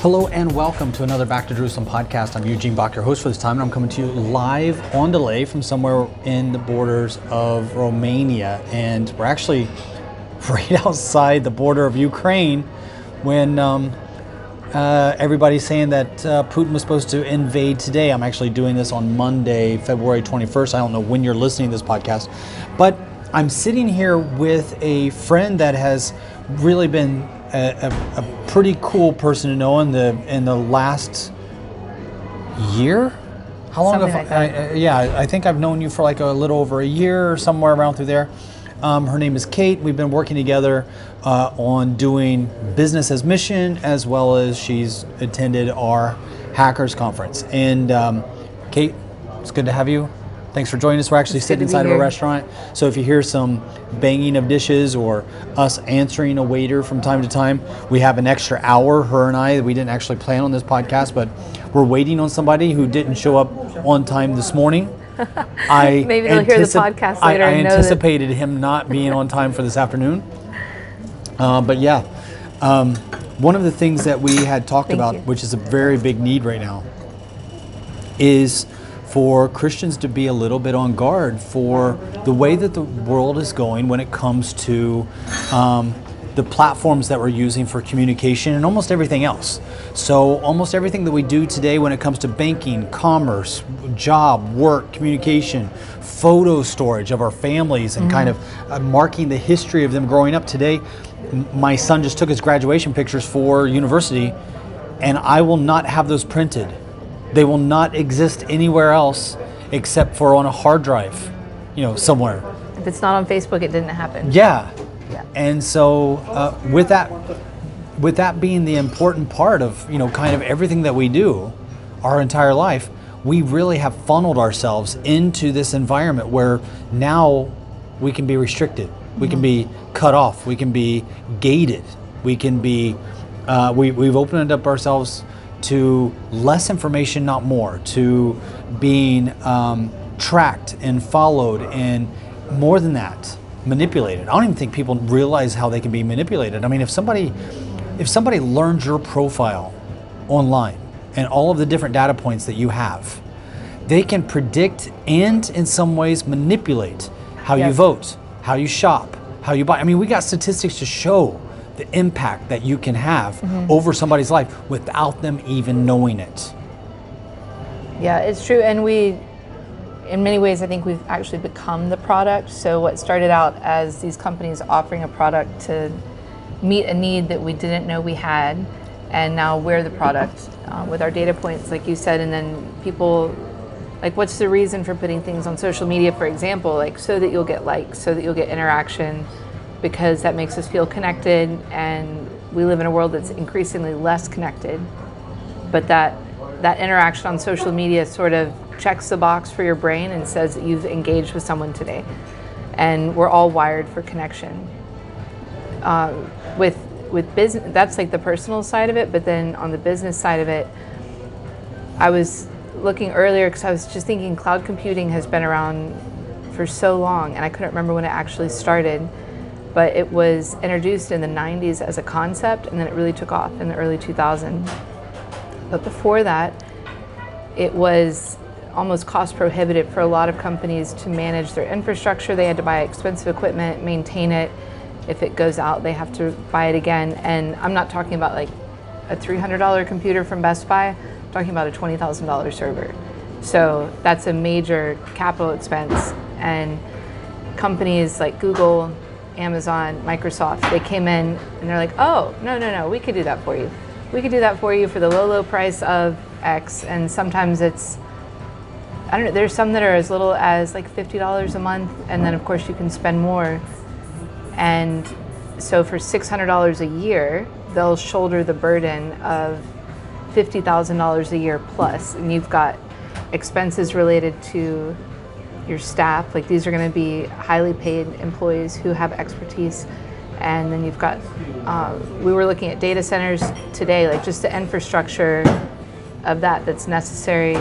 Hello and welcome to another Back to Jerusalem podcast. I'm Eugene Bach, your host for this time, and I'm coming to you live on delay from somewhere in the borders of Romania. And we're actually right outside the border of Ukraine when um, uh, everybody's saying that uh, Putin was supposed to invade today. I'm actually doing this on Monday, February 21st. I don't know when you're listening to this podcast, but I'm sitting here with a friend that has really been a, a, a pretty cool person to know in the in the last year. How long Something have like I, I- yeah, I think I've known you for like a little over a year or somewhere around through there. Um, her name is Kate. We've been working together uh, on doing business as mission, as well as she's attended our hackers conference. And um, Kate, it's good to have you. Thanks for joining us. We're actually It's sitting inside of a restaurant, so if you hear some banging of dishes or us answering a waiter from time to time, we have an extra hour. Her and I, we didn't actually plan on this podcast, but we're waiting on somebody who didn't show up on time this morning. I Maybe they'll hear the podcast I- later I, that- anticipated him not being on time for this afternoon. Uh, but yeah, um, one of the things that we had talked Thank about, you. which is a very big need right now, is for Christians to be a little bit on guard for the way that the world is going when it comes to um, the platforms that we're using for communication and almost everything else. So, almost everything that we do today when it comes to banking, commerce, job, work, communication, photo storage of our families, and kind of uh, marking the history of them growing up today. m- My son just took his graduation pictures for university, and I will not have those printed. They will not exist anywhere else except for on a hard drive, you know, somewhere. If it's not on Facebook, it didn't happen. Yeah. Yeah. And so uh, with that with that being the important part of, you know, kind of everything that we do our entire life, we really have funneled ourselves into this environment where now we can be restricted. We can be cut off. We can be gated. We can be uh, we, we've opened up ourselves to less information, not more, to being um, tracked and followed, and more than that, manipulated. I don't even think people realize how they can be manipulated. I mean, if somebody, if somebody learns your profile online and all of the different data points that you have, they can predict and, in some ways, manipulate how you vote, how you shop, how you buy. I mean, we got statistics to show the impact that you can have over somebody's life without them even knowing it. Yeah, it's true. And we, in many ways, I think we've actually become the product. So, what started out as these companies offering a product to meet a need that we didn't know we had, and now we're the product uh, with our data points, like you said, and then people. Like, what's the reason for putting things on social media, for example? Like, so that you'll get likes, so that you'll get interaction, because that makes us feel connected. And we live in a world that's increasingly less connected. But that that interaction on social media sort of checks the box for your brain and says that you've engaged with someone today. And we're all wired for connection. Uh, with with business that's like the personal side of it but then on the business side of it i was looking earlier because i was just thinking cloud computing has been around for so long and i couldn't remember when it actually started but it was introduced in the 90s as a concept and then it really took off in the early 2000s but before that, it was almost cost prohibitive for a lot of companies to manage their infrastructure. They had to buy expensive equipment, maintain it. If it goes out, they have to buy it again. And I'm not talking about like a $300 computer from Best Buy, I'm talking about a $20,000 server. So that's a major capital expense. And companies like Google, Amazon, Microsoft, they came in and they're like, oh, no, no, no, we could do that for you. We could do that for you for the low, low price of X. And sometimes it's, I don't know, there's some that are as little as like $50 a month. And then, of course, you can spend more. And so for $600 a year, they'll shoulder the burden of $50,000 a year plus, and you've got expenses related to your staff. Like these are going to be highly paid employees who have expertise. And then you've got, uh, we were looking at data centers today, like just the infrastructure of that that's necessary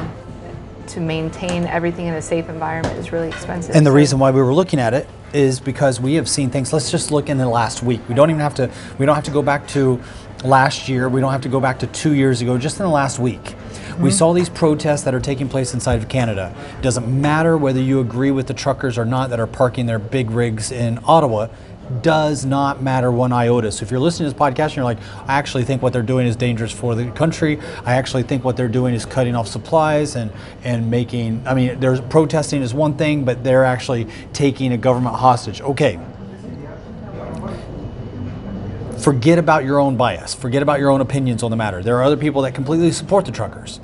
to maintain everything in a safe environment is really expensive. And the So- reason why we were looking at it is because we have seen things. Let's just look in the last week. We don't even have to. We don't have to go back to last year. We don't have to go back to two years ago. Just in the last week, we mm-hmm. saw these protests that are taking place inside of Canada. Doesn't matter whether you agree with the truckers or not that are parking their big rigs in Ottawa. Does not matter one iota. So if you're listening to this podcast and you're like, I actually think what they're doing is dangerous for the country. I actually think what they're doing is cutting off supplies and and making. I mean, there's protesting is one thing, but they're actually taking a government hostage. Okay. Forget about your own bias. Forget about your own opinions on the matter. There are other people that completely support the truckers.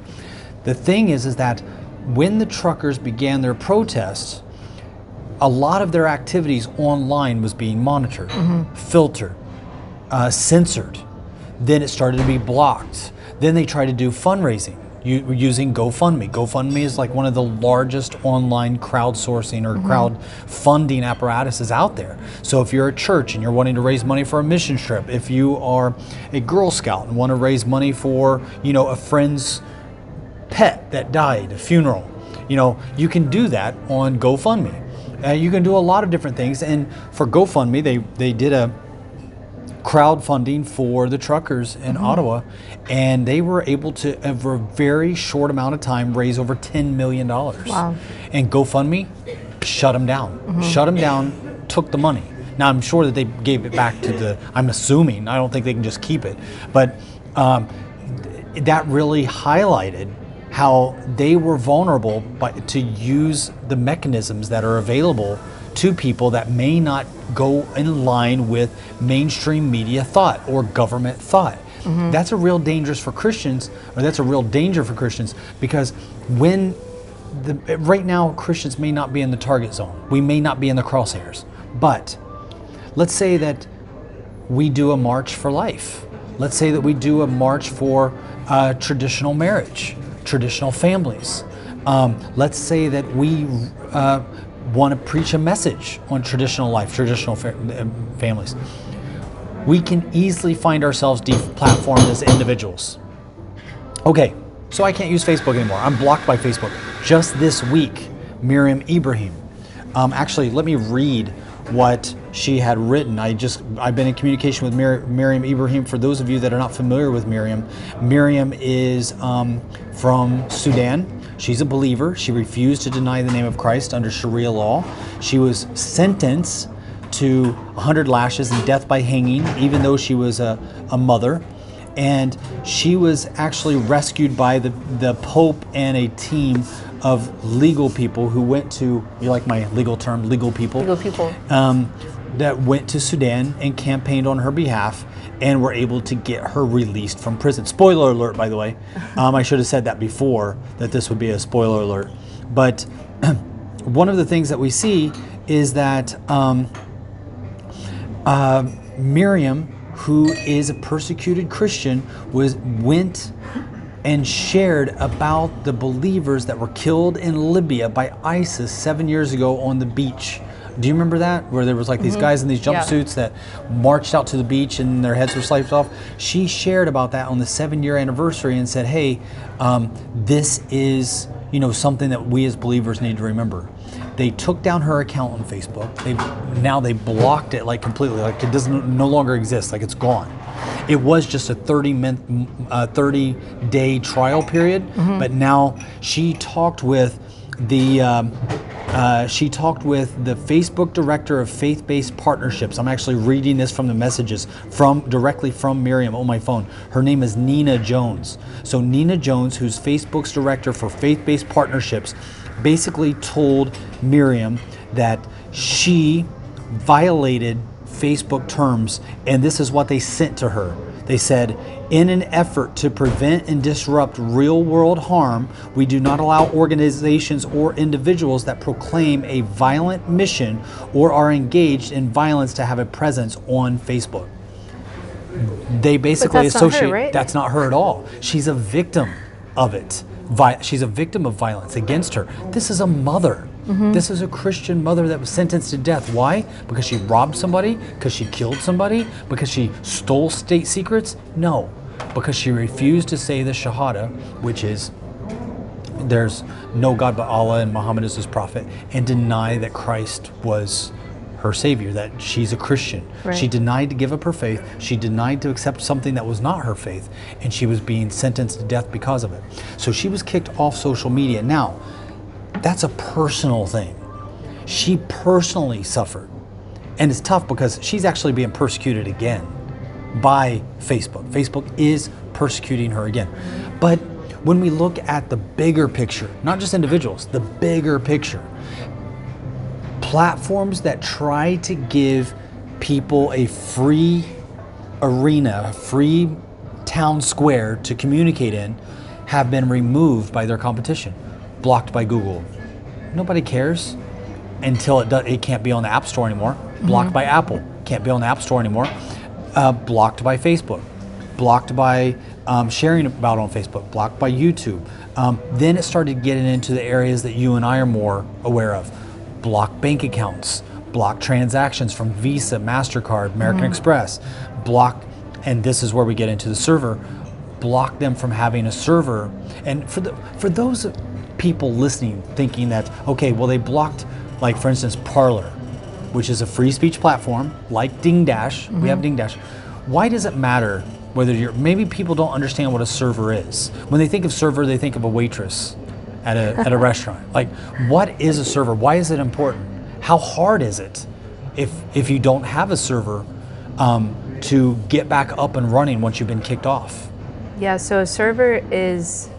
The thing is, is that when the truckers began their protests, a lot of their activities online was being monitored, filtered, uh, censored. Then it started to be blocked. Then they tried to do fundraising u- using GoFundMe. GoFundMe is like one of the largest online crowdsourcing or crowdfunding apparatuses out there. So if you're a church and you're wanting to raise money for a mission trip, if you are a Girl Scout and want to raise money for, you know, a friend's pet that died, a funeral. You know, you can do that on GoFundMe. Uh, you can do a lot of different things. And for GoFundMe, they, they did a crowdfunding for the truckers in mm-hmm. Ottawa, and they were able to, uh, over a very short amount of time, raise over $10 million. Wow. And GoFundMe shut them down. Mm-hmm. Shut them down, took the money. Now, I'm sure that they gave it back to the, I'm assuming, I don't think they can just keep it. But um, that really highlighted how they were vulnerable by, to use the mechanisms that are available to people that may not go in line with mainstream media thought or government thought. That's a real dangerous for Christians, or that's a real danger for Christians because when the, right now Christians may not be in the target zone, we may not be in the crosshairs, but let's say that we do a march for life. Let's say that we do a march for uh, traditional marriage, traditional families. Um, let's say that we uh, want to preach a message on traditional life, traditional fa- uh, families. We can easily find ourselves deplatformed as individuals. Okay, so I can't use Facebook anymore. I'm blocked by Facebook. Just this week, Miriam Ibrahim. Um, actually, let me read what she had written. I just I've been in communication with Mir- Miriam Ibrahim. For those of you that are not familiar with Miriam, Miriam is um, from Sudan. She's a believer. She refused to deny the name of Christ under Sharia law. She was sentenced to 100 lashes and death by hanging, even though she was a, a mother and she was actually rescued by the, the Pope and a team of legal people who went to, you like my legal term, legal people? Legal people. Um, that went to Sudan and campaigned on her behalf and were able to get her released from prison. Spoiler alert, by the way. Um, I should have said that before, that this would be a spoiler alert. But one of the things that we see is that um, uh, Miriam, who is a persecuted Christian, was went and shared about the believers that were killed in Libya by ISIS seven years ago on the beach. Do you remember that? Where there was like these guys in these Yeah. jumpsuits that marched out to the beach and their heads were sliced off. She shared about that on the seven-year anniversary and said, "Hey, um, this is you know something that we as believers need to remember." They took down her account on Facebook. They now they blocked it like completely, like it doesn't no longer exist, like it's gone. It was just a 30 month, uh, 30 day trial period, but now she talked with the. Um, uh, she talked with the Facebook director of faith-based partnerships. I'm actually reading this from the messages from directly from Miriam on my phone. Her name is Nona Jones. So Nona Jones, who's Facebook's director for faith-based partnerships, basically told Miriam that she violated Facebook terms, and this is what they sent to her. They said, in an effort to prevent and disrupt real world harm, we do not allow organizations or individuals that proclaim a violent mission or are engaged in violence to have a presence on Facebook. They basically that's not her, associate right? that's not her at all. She's a victim of it. Vi- she's a victim of violence against her. This is a mother. Mm-hmm. This is a Christian mother that was sentenced to death. Why? Because she robbed somebody? Because she killed somebody? Because she stole state secrets? No. Because she refused to say the Shahada, which is there's no God but Allah and Muhammad is his prophet, and deny that Christ was her savior, that she's a Christian. Right. She denied to give up her faith. She denied to accept something that was not her faith, and she was being sentenced to death because of it. So she was kicked off social media. Now, that's a personal thing. She personally suffered. And it's tough because she's actually being persecuted again by Facebook. Facebook is persecuting her again. But when we look at the bigger picture, not just individuals, the bigger picture, platforms that try to give people a free arena, a free town square to communicate in, have been removed by their competition, blocked by Google. Nobody cares until it does, it can't be on the App Store anymore. Blocked mm-hmm. by Apple, can't be on the App Store anymore. Uh, blocked by Facebook, blocked by um, sharing about on Facebook, blocked by YouTube. Um, then it started getting into the areas that you and I are more aware of block bank accounts, block transactions from Visa, MasterCard, American Express, block, and this is where we get into the server, block them from having a server. And for, the, for those people listening thinking that, okay, well, they blocked, like for instance, Parler, which is a free speech platform like Ding Dash. We have Ding Dash. Why does it matter whether you're, maybe people don't understand what a server is. When they think of server, they think of a waitress at a, at a restaurant. Like, what is a server? Why is it important? How hard is it if, if you don't have a server um, to get back up and running once you've been kicked off? Yeah, so a server is.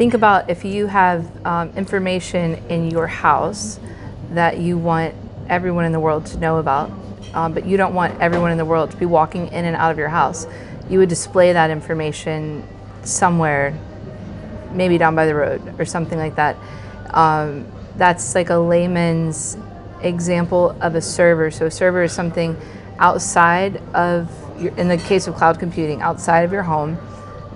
Think about if you have um, information in your house that you want everyone in the world to know about, um, but you don't want everyone in the world to be walking in and out of your house. You would display that information somewhere, maybe down by the road or something like that. Um, that's like a layman's example of a server. So a server is something outside of, your, in the case of cloud computing, outside of your home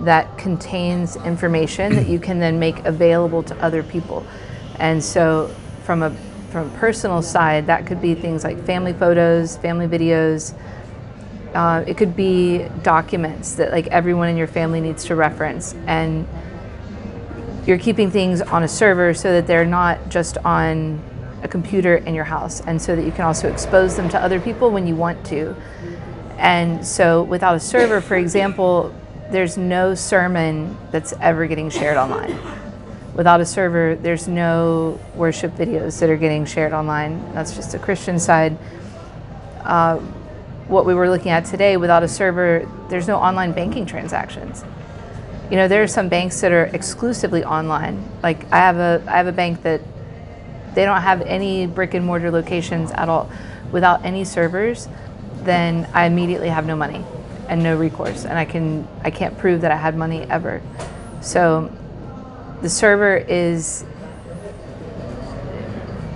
that contains information that you can then make available to other people. And so from a from a personal side, that could be things like family photos, family videos. Uh, it could be documents that like everyone in your family needs to reference, and you're keeping things on a server so that they're not just on a computer in your house, and so that you can also expose them to other people when you want to. And so, without a server, for example, there's no sermon that's ever getting shared online. Without a server, there's no worship videos that are getting shared online. That's just the Christian side. Uh, what we were looking at today, without a server, there's no online banking transactions. You know, there are some banks that are exclusively online. Like I have a I have a bank that they don't have any brick and mortar locations at all. Without any servers, then I immediately have no money and no recourse, and I can I can't prove that I had money ever. So the server is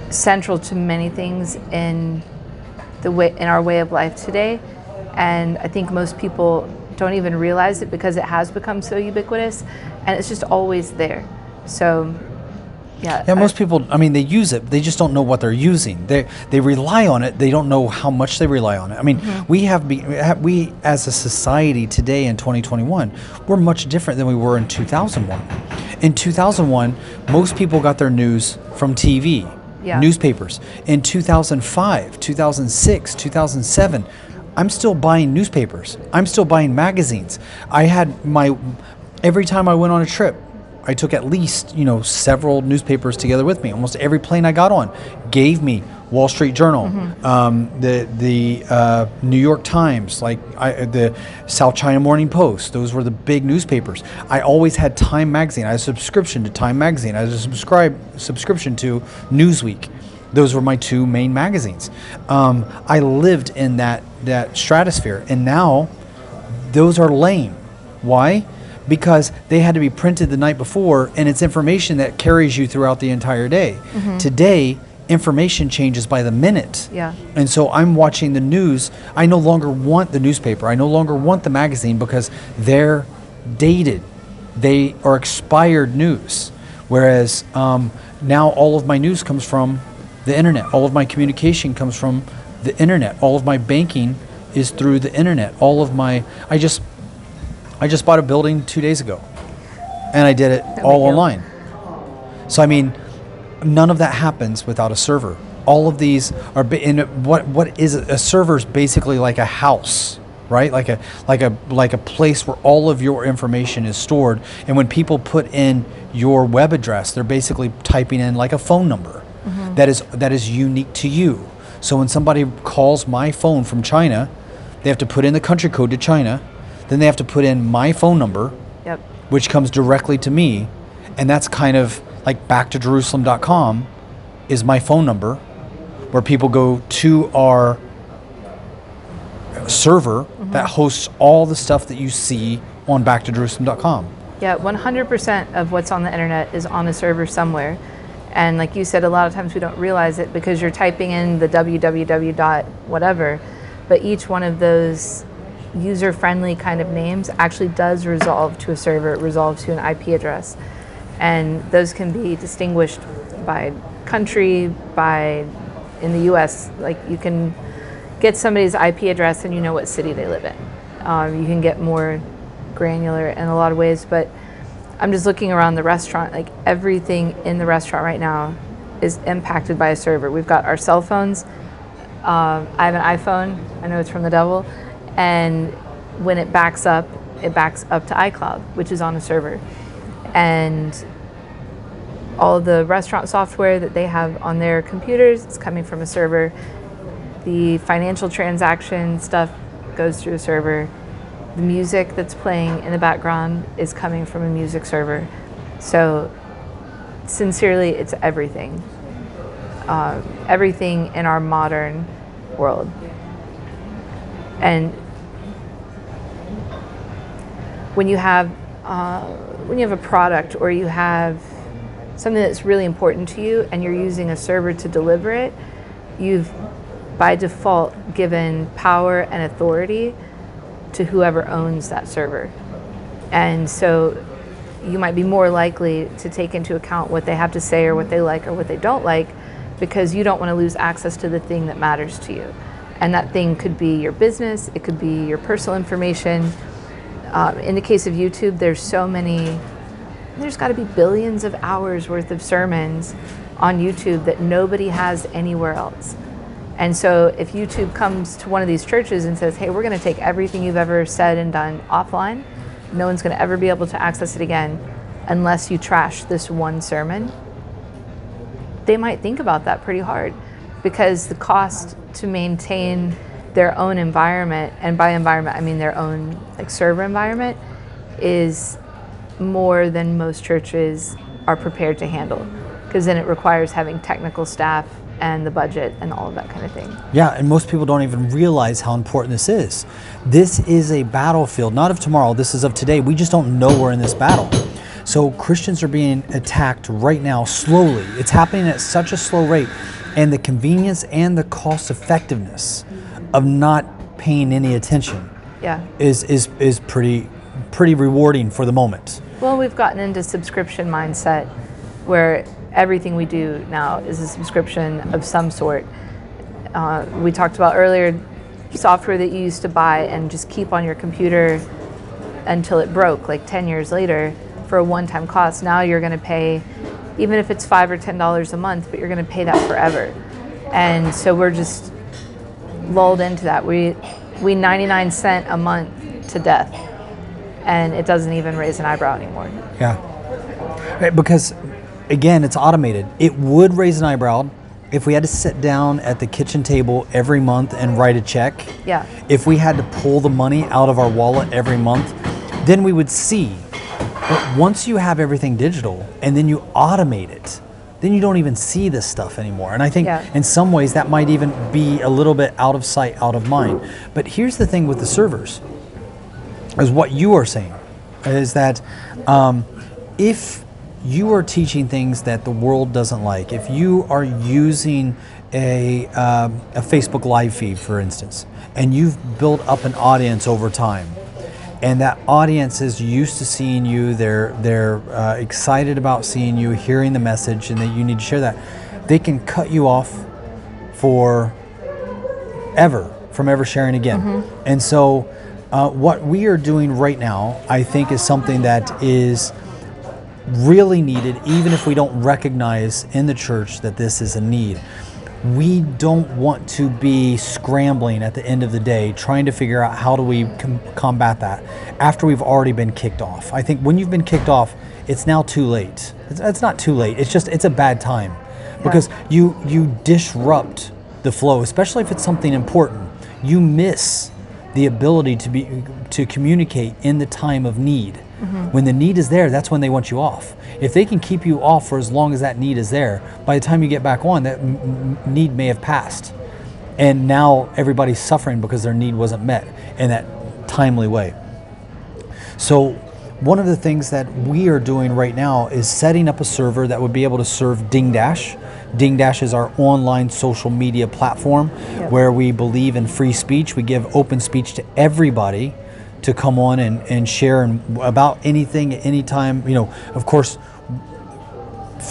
central to many things in the way in our way of life today, and I think most people don't even realize it because it has become so ubiquitous, and it's just always there. So. Yeah, Yeah, most I- people, I mean, they use it, they just don't know what they're using. They they rely on it, they don't know how much they rely on it. I mean, mm-hmm. we have be, we we as a society today in 2021, we're much different than we were in 2001. In 2001, most people got their news from TV, Yeah. newspapers. In 2005, 2006, 2007, I'm still buying newspapers. I'm still buying magazines. I had my every time I went on a trip, I took at least you know several newspapers together with me. Almost every plane I got on gave me Wall Street Journal, um, the the uh, New York Times, like I, the South China Morning Post. Those were the big newspapers. I always had Time magazine. I had a subscription to Time magazine. I had a subscribe subscription to Newsweek. Those were my two main magazines. Um, I lived in that that stratosphere, and now those are lame. Why? Because they had to be printed the night before, and it's information that carries you throughout the entire day. Today, information changes by the minute. Yeah. And so I'm watching the news. I no longer want the newspaper. I no longer want the magazine because they're dated. They are expired news. Whereas um, now all of my news comes from the internet. All of my communication comes from the internet. All of my banking is through the internet. All of my I just I just bought a building two days ago, and I did it all online. So I mean, none of that happens without a server. All of these are in what what is it? a server is basically like a house, right? Like a like a like a place where all of your information is stored. And when people put in your web address, they're basically typing in like a phone number that is that is unique to you. So when somebody calls my phone from China, they have to put in the country code to China, then they have to put in my phone number, Yep. which comes directly to me. And that's kind of like backtojerusalem.com is my phone number where people go to our server mm-hmm. that hosts all the stuff that you see on backtojerusalem.com. Yeah, 100% of what's on the internet is on a server somewhere. And like you said, a lot of times we don't realize it because you're typing in the www dot whatever, but each one of those user friendly kind of names actually does resolve to a server, resolve to an IP address. And those can be distinguished by country, by in the US, like you can get somebody's IP address and you know what city they live in. Um, you can get more granular in a lot of ways, but I'm just looking around the restaurant. Like everything in the restaurant right now is impacted by a server. We've got our cell phones. Um, I have an iPhone. I know it's from the devil, and when it backs up, it backs up to iCloud, which is on a server, and all the restaurant software that they have on their computers is coming from a server. The financial transaction stuff goes through a server. The music that's playing in the background is coming from a music server. So, sincerely, it's everything. Um, everything in our modern world. And when you have uh, when you have a product or you have something that's really important to you and you're using a server to deliver it, you've by default given power and authority to whoever owns that server. And so you might be more likely to take into account what they have to say or what they like or what they don't like because you don't want to lose access to the thing that matters to you. And that thing could be your business, it could be your personal information. Um, in the case of YouTube, there's so many, there's got to be billions of hours worth of sermons on YouTube that nobody has anywhere else. And so if YouTube comes to one of these churches and says, hey, we're going to take everything you've ever said and done offline, no one's going to ever be able to access it again unless you trash this one sermon, they might think about that pretty hard because the cost to maintain their own environment, and by environment I mean their own like server environment, is more than most churches are prepared to handle because then it requires having technical staff and the budget and all of that kind of thing. Yeah, and most people don't even realize how important this is. This is a battlefield, not of tomorrow, this is of today. We just don't know we're in this battle. So Christians are being attacked right now slowly. It's happening at such a slow rate. And the convenience and the cost effectiveness of not paying any attention Yeah. is, is, is pretty pretty rewarding for the moment. Well, we've gotten into subscription mindset where everything we do now is a subscription of some sort. Uh, we talked about earlier software that you used to buy and just keep on your computer until it broke, like 10 years later, for a one time cost. Now you're going to pay, even if it's five or $10 a month, but you're going to pay that forever. And so we're just lulled into that. We, we 99 cent a month to death, and it doesn't even raise an eyebrow anymore. Yeah. Because again, it's automated. It would raise an eyebrow if we had to sit down at the kitchen table every month and write a check. Yeah. If we had to pull the money out of our wallet every month, then we would see. But once you have everything digital and then you automate it, then you don't even see this stuff anymore. And I think Yeah. in some ways that might even be a little bit out of sight, out of mind. But here's the thing with the servers is what you are saying is that um, if you are teaching things that the world doesn't like, if you are using a, um, a Facebook live feed, for instance, and you've built up an audience over time, and that audience is used to seeing you, they're, they're uh, excited about seeing you, hearing the message, and that you need to share that, they can cut you off for ever from ever sharing again. And so, uh, what we are doing right now, I think, is something that is really needed, even if we don't recognize in the church that this is a need. We don't want to be scrambling at the end of the day trying to figure out how do we com- combat that after we've already been kicked off. I think when you've been kicked off, it's now too late. It's, it's not too late. It's just it's a bad time because you you disrupt the flow, especially if it's something important. You miss the ability to be to communicate in the time of need. Mm-hmm. When the need is there, that's when they want you off. If they can keep you off for as long as that need is there, by the time you get back on, that m- need may have passed, and now everybody's suffering because their need wasn't met in that timely way. So, one of the things that we are doing right now is setting up a server that would be able to serve Ding Dash. Ding Dash is our online social media platform where we believe in free speech. We give open speech to everybody to come on and, and share and about anything at any time. You know, of course,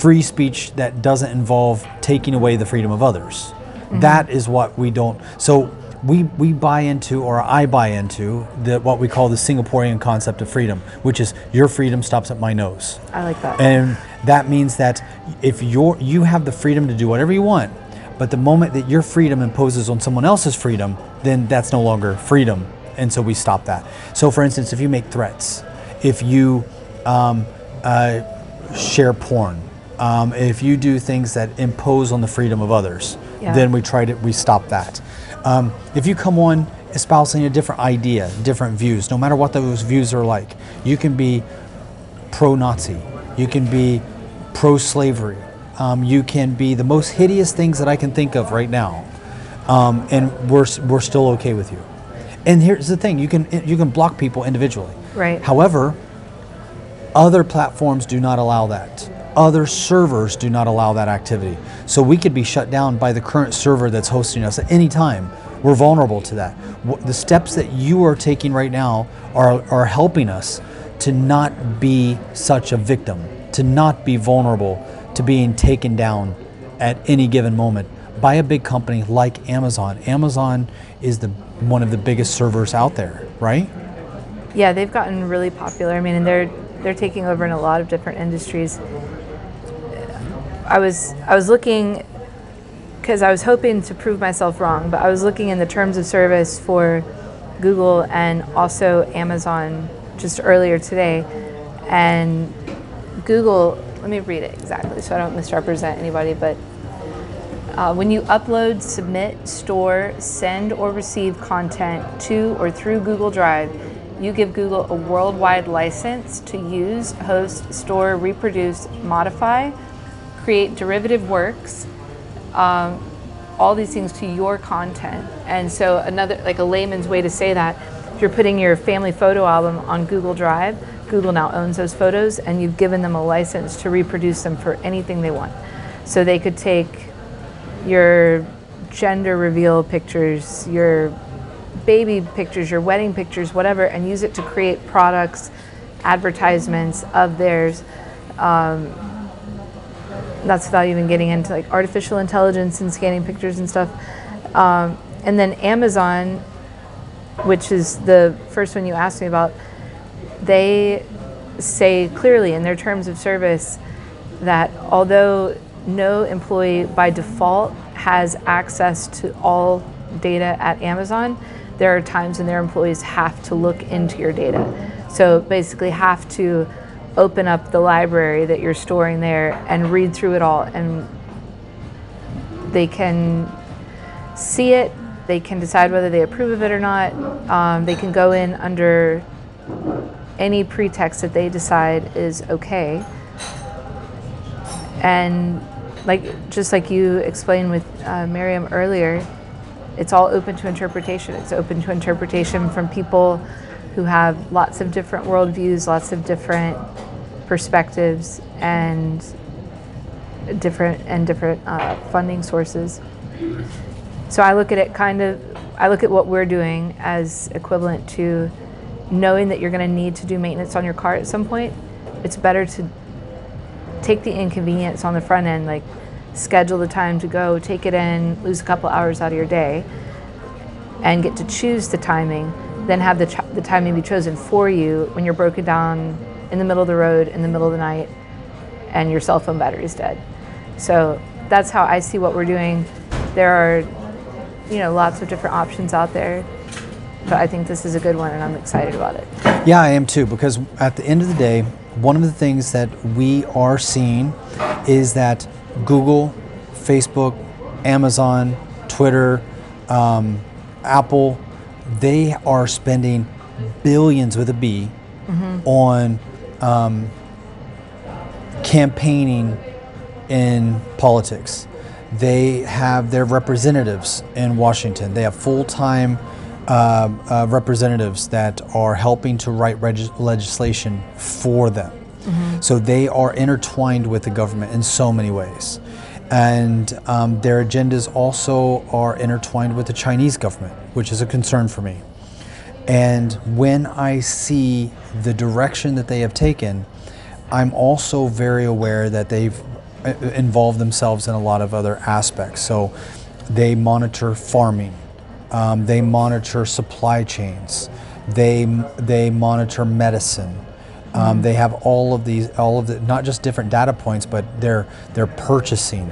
free speech that doesn't involve taking away the freedom of others. Mm-hmm. That is what we don't. So we we buy into, or I buy into, the what we call the Singaporean concept of freedom, which is your freedom stops at my nose. I like that. And that means that if you're you have the freedom to do whatever you want, but the moment that your freedom imposes on someone else's freedom, then that's no longer freedom, and so we stop that. So, for instance, if you make threats, if you um, uh, share porn, um, if you do things that impose on the freedom of others, Yeah. then we try to we stop that. Um, if you come on espousing a different idea, different views, no matter what those views are like, you can be pro-Nazi, you can be pro-slavery, um, you can be the most hideous things that I can think of right now, um, and we're we're still okay with you. And here's the thing: you can you can block people individually. Right. However, other platforms do not allow that. Other servers do not allow that activity. So we could be shut down by the current server that's hosting us at any time. We're vulnerable to that. The steps that you are taking right now are, are helping us to not be such a victim, to not be vulnerable to being taken down at any given moment by a big company like Amazon. Amazon is the one of the biggest servers out there, right? Yeah, they've gotten really popular. I mean, and they're they're taking over in a lot of different industries. I was I was looking because I was hoping to prove myself wrong, but I was looking in the terms of service for Google and also Amazon just earlier today, and Google. Let me read it exactly so I don't misrepresent anybody, but uh, when you upload, submit, store, send, or receive content to or through Google Drive, you give Google a worldwide license to use, host, store, reproduce, modify, create derivative works, um, all these things to your content. And so, another, like a layman's way to say that, if you're putting your family photo album on Google Drive, Google now owns those photos and you've given them a license to reproduce them for anything they want. So they could take your gender reveal pictures, your baby pictures, your wedding pictures, whatever, and use it to create products, advertisements of theirs. Um, that's without even getting into like artificial intelligence and scanning pictures and stuff. Um, and then Amazon, which is the first one you asked me about, they say clearly in their terms of service that although no employee by default has access to all data at Amazon, there are times when their employees have to look into your data. So basically, have to open up the library that you're storing there and read through it all. And they can see it, they can decide whether they approve of it or not. Um, they can go in under any pretext that they decide is okay. And like just like you explained with uh, Miriam earlier, it's all open to interpretation. It's open to interpretation from people who have lots of different worldviews, lots of different perspectives, and different and different uh, funding sources. So I look at it kind of. I look at what we're doing as equivalent to knowing that you're going to need to do maintenance on your car at some point. It's better to take the inconvenience on the front end, like schedule the time to go, take it in, lose a couple hours out of your day, and get to choose the timing, then have the, ch- the timing be chosen for you when you're broken down in the middle of the road, in the middle of the night, and your cell phone battery is dead. So that's how I see what we're doing. There are, you know, lots of different options out there, but I think this is a good one, and I'm excited about it. Yeah, I am too, because at the end of the day, one of the things that we are seeing is that Google, Facebook, Amazon, Twitter, um, Apple, they are spending billions with a B on um, campaigning in politics. They have their representatives in Washington. They have full time uh, uh, representatives that are helping to write reg- legislation for them. So they are intertwined with the government in so many ways. And um, their agendas also are intertwined with the Chinese government, which is a concern for me. And when I see the direction that they have taken, I'm also very aware that they've uh, involved themselves in a lot of other aspects. So they monitor farming, um, they monitor supply chains, they they monitor medicine. Um, they have all of these, all of the, not just different data points, but they're they're purchasing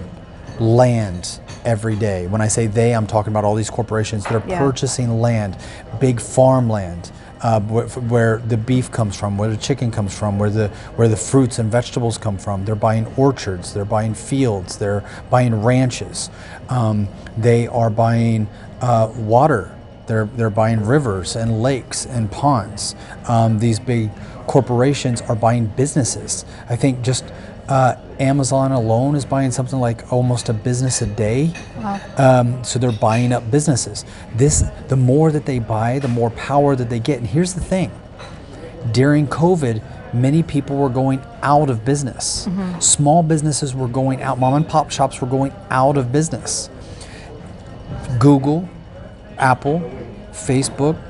land every day. When I say they, I'm talking about all these corporations that are Yeah. purchasing land, big farmland, uh, where, where the beef comes from, where the chicken comes from, where the where the fruits and vegetables come from. They're buying orchards, they're buying fields, they're buying ranches. Um, they are buying uh, water. They're they're buying rivers and lakes and ponds. Um, these big corporations are buying businesses. I think just uh, Amazon alone is buying something like almost a business a day. Um, so they're buying up businesses. This, the more that they buy, the more power that they get. And here's the thing: during COVID, many people were going out of business. Small businesses were going out. Mom and pop shops were going out of business. Google, Apple, Facebook,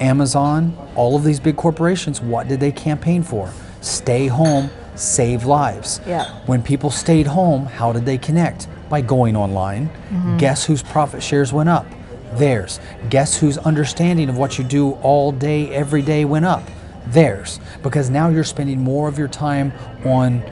Amazon, all of these big corporations, what did they campaign for? Stay home, save lives. Yeah. When people stayed home, how did they connect? By going online. Mm-hmm. Guess whose profit shares went up? Theirs. Guess whose understanding of what you do all day, every day went up? Theirs. Because now you're spending more of your time on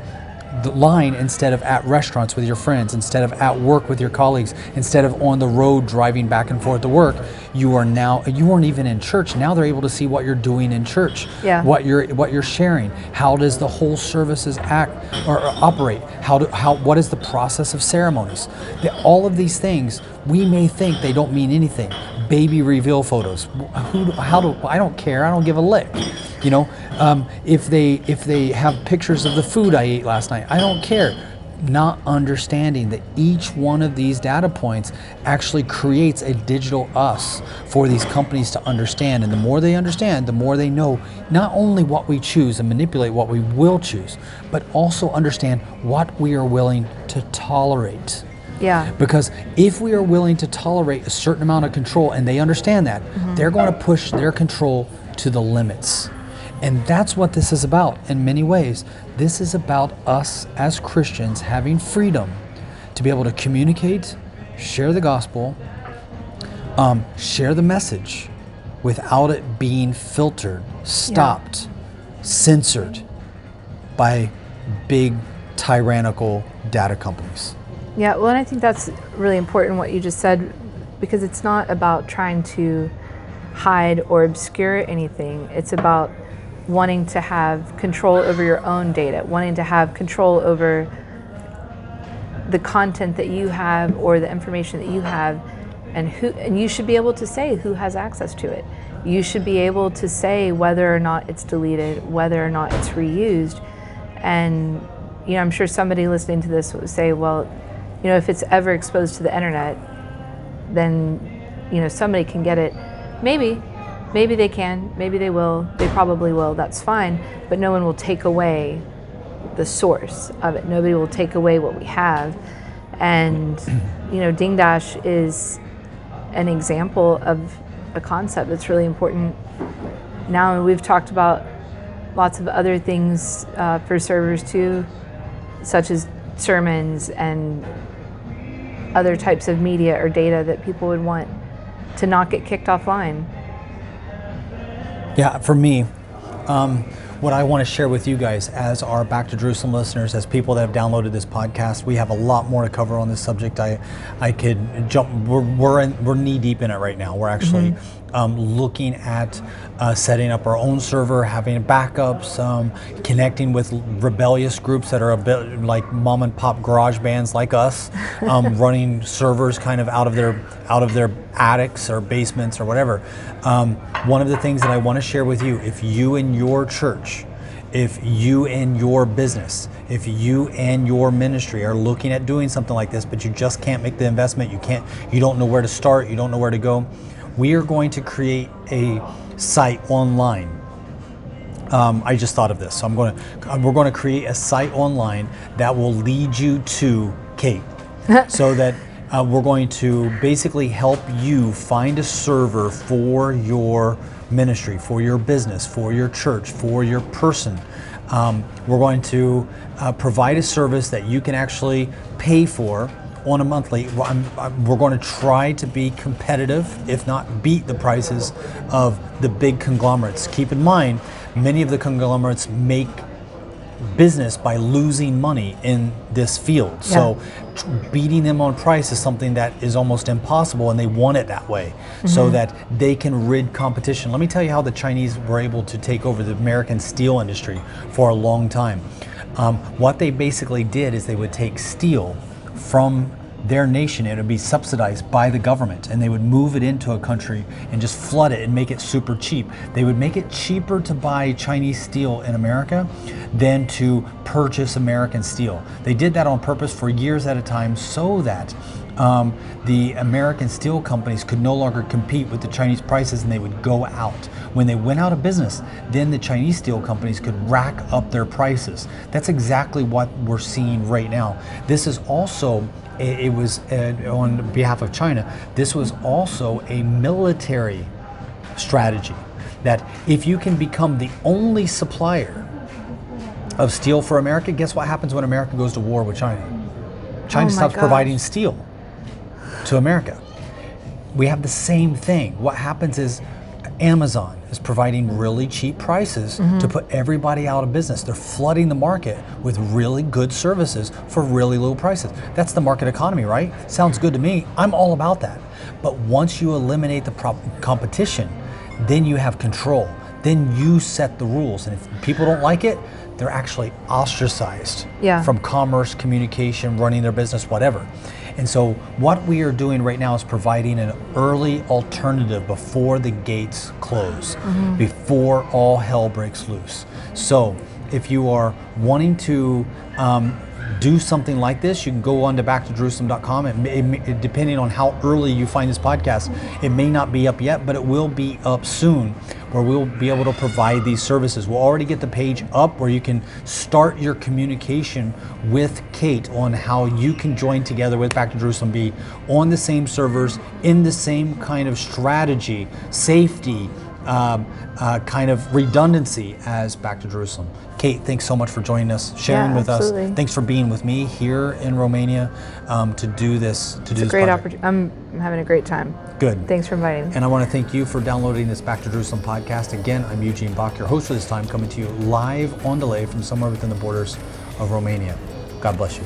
the line instead of at restaurants with your friends, instead of at work with your colleagues, instead of on the road driving back and forth to work. You are now you weren't even in church. Now they're able to see what you're doing in church. Yeah. What you're what you're sharing. How does the whole services act or, or operate? How do how what is the process of ceremonies? The, all of these things we may think they don't mean anything. Baby reveal photos. Who? How do? I don't care. I don't give a lick. You know, um, if they if they have pictures of the food I ate last night, I don't care. Not understanding that each one of these data points actually creates a digital us for these companies to understand. And the more they understand, the more they know not only what we choose and manipulate what we will choose, but also understand what we are willing to tolerate. Yeah. Because if we are willing to tolerate a certain amount of control and they understand that, they're going to push their control to the limits. And that's what this is about in many ways. This is about us as Christians having freedom to be able to communicate, share the gospel, um, share the message without it being filtered, stopped, censored by big tyrannical data companies. Yeah, well, and I think that's really important what you just said because it's not about trying to hide or obscure anything. It's about wanting to have control over your own data, wanting to have control over the content that you have or the information that you have and who and you should be able to say who has access to it. You should be able to say whether or not it's deleted, whether or not it's reused. And you know, I'm sure somebody listening to this would say, well, you know, if it's ever exposed to the internet, then you know somebody can get it. Maybe, maybe they can, maybe they will, they probably will. That's fine, but no one will take away the source of it. Nobody will take away what we have, and you know, Ding Dash is an example of a concept that's really important now. And we've talked about lots of other things uh, for servers too, such as sermons and other types of media or data that people would want to not get kicked offline. Yeah, for me, um, what I want to share with you guys as our Back to Jerusalem listeners, as people that have downloaded this podcast, we have a lot more to cover on this subject. I, I could jump. We're we're, in, we're knee deep in it right now. We're actually Mm-hmm. Um, looking at uh, setting up our own server, having backups, um, connecting with rebellious groups that are a bit like mom and pop garage bands like us, um, running servers kind of out of their out of their attics or basements or whatever. Um, one of the things that I want to share with you, if you and your church if you and your business, if you and your ministry are looking at doing something like this, but you just can't make the investment, you can't, you don't know where to start, you don't know where to go, we are going to create a site online. Um, I just thought of this, so I'm going to, we're going to create a site online that will lead you to Kate, so that. Uh, we're going to basically help you find a server for your ministry, for your business, for your church, for your person. Um, we're going to uh, provide a service that you can actually pay for on a monthly. I'm- I'm- we're going to try to be competitive, if not beat the prices of the big conglomerates. Keep in mind, many of the conglomerates make business by losing money in this field. So t- beating them on price is something that is almost impossible and they want it that way so Mhm. that they can rid competition. Let me tell you how the Chinese were able to take over the American steel industry for a long time. Um, what they basically did is they would take steel from their nation, it would be subsidized by the government, and they would move it into a country and just flood it and make it super cheap. They would make it cheaper to buy Chinese steel in America than to purchase American steel. They did that on purpose for years at a time so that um, the American steel companies could no longer compete with the Chinese prices and they would go out. When they went out of business, then the Chinese steel companies could rack up their prices. That's exactly what we're seeing right now. This is also it was uh, on behalf of China. This was also a military strategy that if you can become the only supplier of steel for America, guess what happens when America goes to war with China? China Oh stops gosh. providing steel to America. We have the same thing. What happens is Amazon is providing really cheap prices to Mhm. put everybody out of business. They're flooding the market with really good services for really low prices. That's the market economy, right? Sounds good to me. I'm all about that. But once you eliminate the prop- competition, then you have control. Then you set the rules. And if people don't like it, they're actually ostracized Yeah. from commerce, communication, running their business, whatever. And so, what we are doing right now is providing an early alternative before the gates close, Mhm. before all hell breaks loose. So, if you are wanting to um, do something like this, you can go on to backtojerusalem.com. And it, it, depending on how early you find this podcast, it may not be up yet, but it will be up soon where we'll be able to provide these services. We'll already get the page up where you can start your communication with Kate on how you can join together with Back to Jerusalem be on the same servers, in the same kind of strategy, safety, um, uh, kind of redundancy as Back to Jerusalem. Kate, thanks so much for joining us, sharing Yeah, with absolutely. us. Thanks for being with me here in Romania um, to do this. To It's do a this great opportunity. I'm, I'm having a great time. Good. Thanks for inviting me. And I want to thank you for downloading this Back to Jerusalem podcast. Again, I'm Eugene Bach, your host for this time, coming to you live on delay from somewhere within the borders of Romania. God bless you.